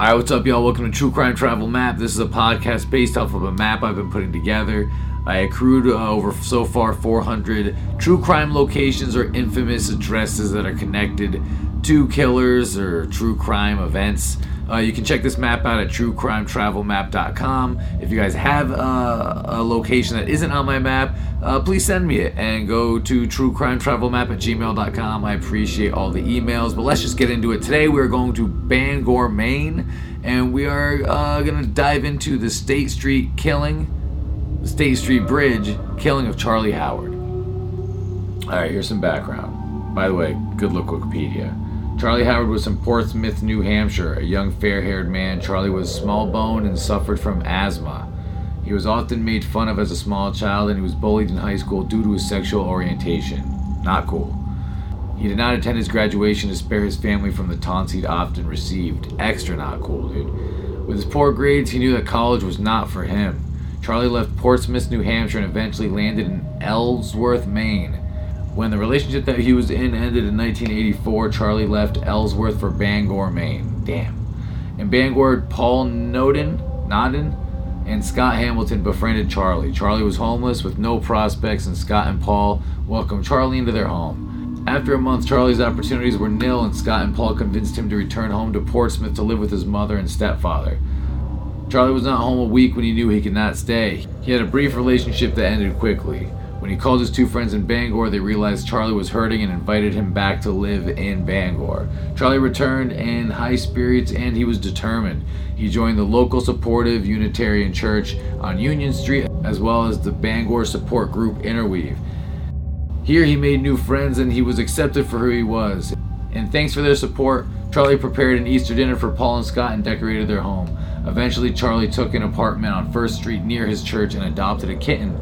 Alright, what's up, y'all? Welcome to True Crime Travel Map. This is a podcast based off of a map I've been putting together. I accrued uh, over so far 400 true crime locations or infamous addresses that are connected to killers or true crime events. Uh, you can check this map out at truecrimetravelmap.com. If you guys have uh, a location that isn't on my map, uh, please send me it and go to truecrimetravelmap at gmail.com. I appreciate all the emails, but let's just get into it. Today we're going to Bangor, Maine, and we are uh, going to dive into the State Street killing, State Street Bridge killing of Charlie Howard. All right, here's some background. By the way, good look Wikipedia. Charlie Howard was from Portsmouth, New Hampshire, a young fair haired man. Charlie was small boned and suffered from asthma. He was often made fun of as a small child and he was bullied in high school due to his sexual orientation. Not cool. He did not attend his graduation to spare his family from the taunts he'd often received. Extra not cool, dude. With his poor grades, he knew that college was not for him. Charlie left Portsmouth, New Hampshire, and eventually landed in Ellsworth, Maine. When the relationship that he was in ended in 1984, Charlie left Ellsworth for Bangor, Maine. Damn. In Bangor, Paul Noden, Nodden, and Scott Hamilton befriended Charlie. Charlie was homeless with no prospects, and Scott and Paul welcomed Charlie into their home. After a month, Charlie's opportunities were nil, and Scott and Paul convinced him to return home to Portsmouth to live with his mother and stepfather. Charlie was not home a week when he knew he could not stay. He had a brief relationship that ended quickly. When he called his two friends in Bangor, they realized Charlie was hurting and invited him back to live in Bangor. Charlie returned in high spirits and he was determined. He joined the local supportive Unitarian Church on Union Street as well as the Bangor support group Interweave. Here he made new friends and he was accepted for who he was. And thanks for their support, Charlie prepared an Easter dinner for Paul and Scott and decorated their home. Eventually, Charlie took an apartment on First Street near his church and adopted a kitten.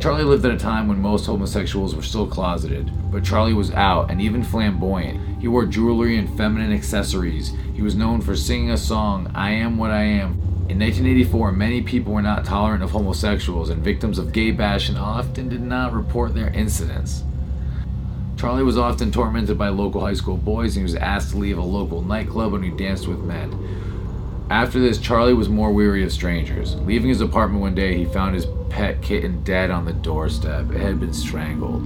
Charlie lived at a time when most homosexuals were still closeted, but Charlie was out and even flamboyant. He wore jewelry and feminine accessories. He was known for singing a song, I Am What I Am. In 1984, many people were not tolerant of homosexuals, and victims of gay bashing often did not report their incidents. Charlie was often tormented by local high school boys, and he was asked to leave a local nightclub when he danced with men. After this, Charlie was more weary of strangers. Leaving his apartment one day, he found his pet kitten dead on the doorstep. It had been strangled.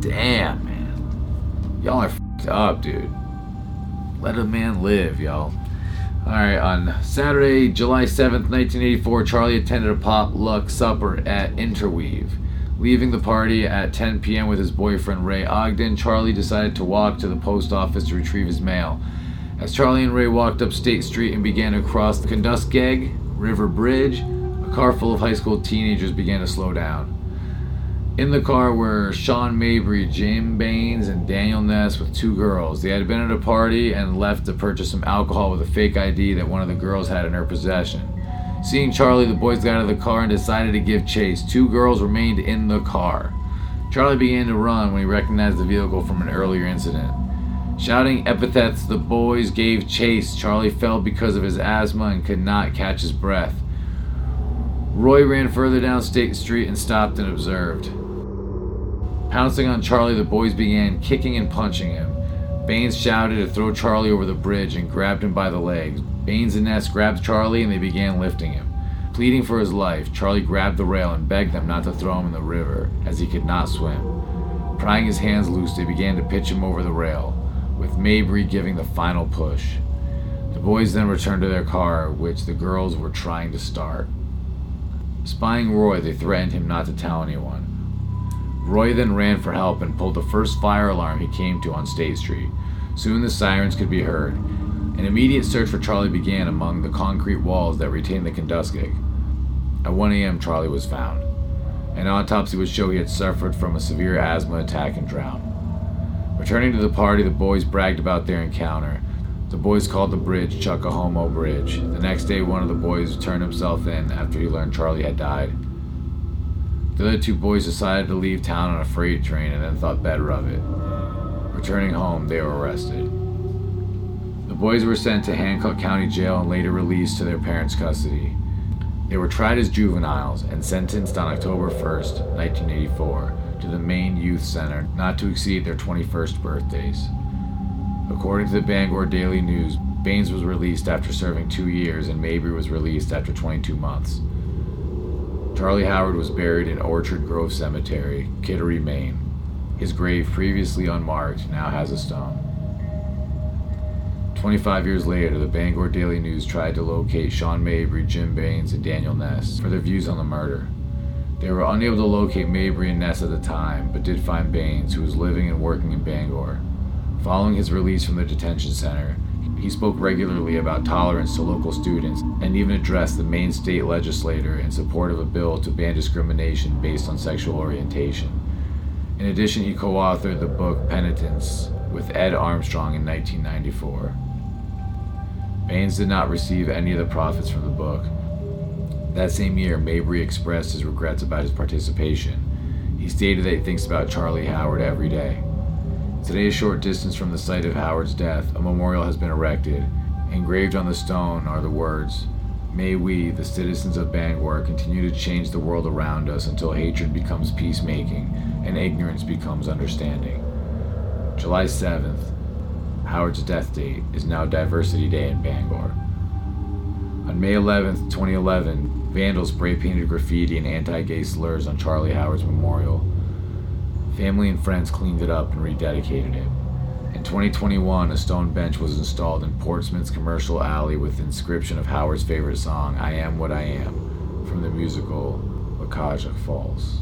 damn, man. Y'all are fed up, dude. Let a man live, y'all. Alright, on Saturday, July 7th, 1984, Charlie attended a potluck supper at Interweave. Leaving the party at 10 p.m. with his boyfriend Ray Ogden, Charlie decided to walk to the post office to retrieve his mail. As Charlie and Ray walked up State Street and began to cross the Kenduskeag River Bridge, a car full of high school teenagers began to slow down. In the car were Sean Mabry, Jim Baines, and Daniel Ness with two girls. They had been at a party and left to purchase some alcohol with a fake ID that one of the girls had in her possession. Seeing Charlie, the boys got out of the car and decided to give chase. Two girls remained in the car. Charlie began to run when he recognized the vehicle from an earlier incident. Shouting epithets, the boys gave chase. Charlie fell because of his asthma and could not catch his breath. Roy ran further down State Street and stopped and observed. Pouncing on Charlie, the boys began kicking and punching him. Baines shouted to throw Charlie over the bridge and grabbed him by the legs. Baines and Ness grabbed Charlie and they began lifting him. Pleading for his life, Charlie grabbed the rail and begged them not to throw him in the river, as he could not swim. Prying his hands loose, they began to pitch him over the rail with Mabry giving the final push. The boys then returned to their car, which the girls were trying to start. Spying Roy, they threatened him not to tell anyone. Roy then ran for help and pulled the first fire alarm he came to on State Street. Soon the sirens could be heard. An immediate search for Charlie began among the concrete walls that retained the Kenduskeag. At 1 a.m., Charlie was found. An autopsy would show he had suffered from a severe asthma attack and drowned. Returning to the party, the boys bragged about their encounter. The boys called the bridge Chuckahomo Bridge. The next day, one of the boys turned himself in after he learned Charlie had died. The other two boys decided to leave town on a freight train and then thought better of it. Returning home, they were arrested. The boys were sent to Hancock County Jail and later released to their parents' custody. They were tried as juveniles and sentenced on October 1st, 1984 to the Maine Youth Center not to exceed their 21st birthdays. According to the Bangor Daily News, Baines was released after serving two years, and Mabry was released after 22 months. Charlie Howard was buried in Orchard Grove Cemetery, Kittery, Maine. His grave, previously unmarked, now has a stone. 25 years later, the Bangor Daily News tried to locate Sean Mabry, Jim Baines, and Daniel Ness for their views on the murder. They were unable to locate Mabry and Ness at the time, but did find Baines, who was living and working in Bangor. Following his release from the detention center, he spoke regularly about tolerance to local students and even addressed the Maine state legislature in support of a bill to ban discrimination based on sexual orientation. In addition, he co authored the book Penitence with Ed Armstrong in 1994. Baines did not receive any of the profits from the book. That same year, Mabry expressed his regrets about his participation. He stated that he thinks about Charlie Howard every day. Today, a short distance from the site of Howard's death, a memorial has been erected. Engraved on the stone are the words May we, the citizens of Bangor, continue to change the world around us until hatred becomes peacemaking and ignorance becomes understanding. July 7th, Howard's death date, is now Diversity Day in Bangor. On May 11th, 2011, vandals spray painted graffiti and anti gay slurs on Charlie Howard's memorial. Family and friends cleaned it up and rededicated it. In 2021, a stone bench was installed in Portsmouth's commercial alley with inscription of Howard's favorite song, I Am What I Am, from the musical La Cage aux Folles.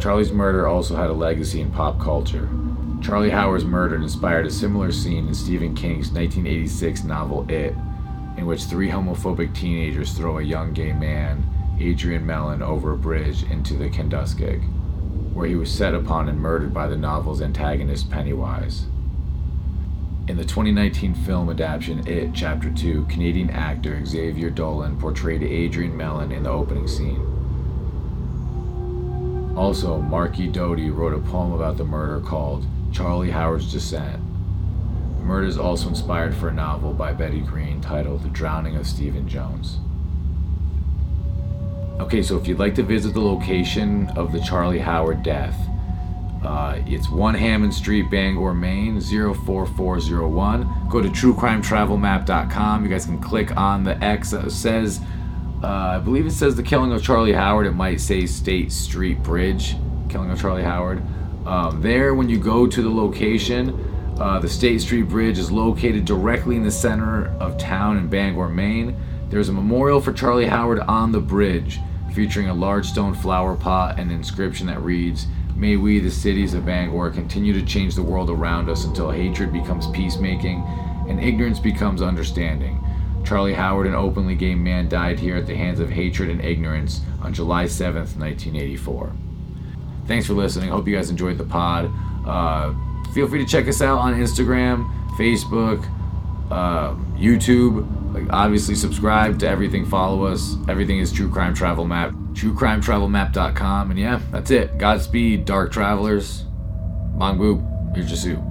Charlie's murder also had a legacy in pop culture. Charlie Howard's murder inspired a similar scene in Stephen King's 1986 novel It, in which three homophobic teenagers throw a young gay man Adrian Mellon over a bridge into the Kenduskeag, where he was set upon and murdered by the novel's antagonist Pennywise. In the 2019 film adaptation It, Chapter 2, Canadian actor Xavier Dolan portrayed Adrian Mellon in the opening scene. Also, Marky Doty wrote a poem about the murder called Charlie Howard's Descent. Murder is also inspired for a novel by Bette Greene titled The Drowning of Stephen Jones. Okay, so if you'd like to visit the location of the Charlie Howard death, uh, it's 1 Hammond Street, Bangor, Maine, 04401. Go to truecrimetravelmap.com. You guys can click on the X that says, uh, I believe it says the killing of Charlie Howard. It might say State Street Bridge, killing of Charlie Howard. Um, there, when you go to the location, uh, the State Street Bridge is located directly in the center of town in Bangor, Maine. There's a memorial for Charlie Howard on the bridge featuring a large stone flower pot and an inscription that reads, May we, the cities of Bangor, continue to change the world around us until hatred becomes peacemaking and ignorance becomes understanding. Charlie Howard, an openly gay man, died here at the hands of hatred and ignorance on July 7th, 1984. Thanks for listening. Hope you guys enjoyed the pod. Uh, feel free to check us out on Instagram, Facebook, uh, YouTube. Like obviously subscribe to everything, follow us. Everything is True Crime Travel Map, truecrimetravelmap.com. And yeah, that's it. Godspeed, Dark Travelers. Bong Boop, here's Jasu.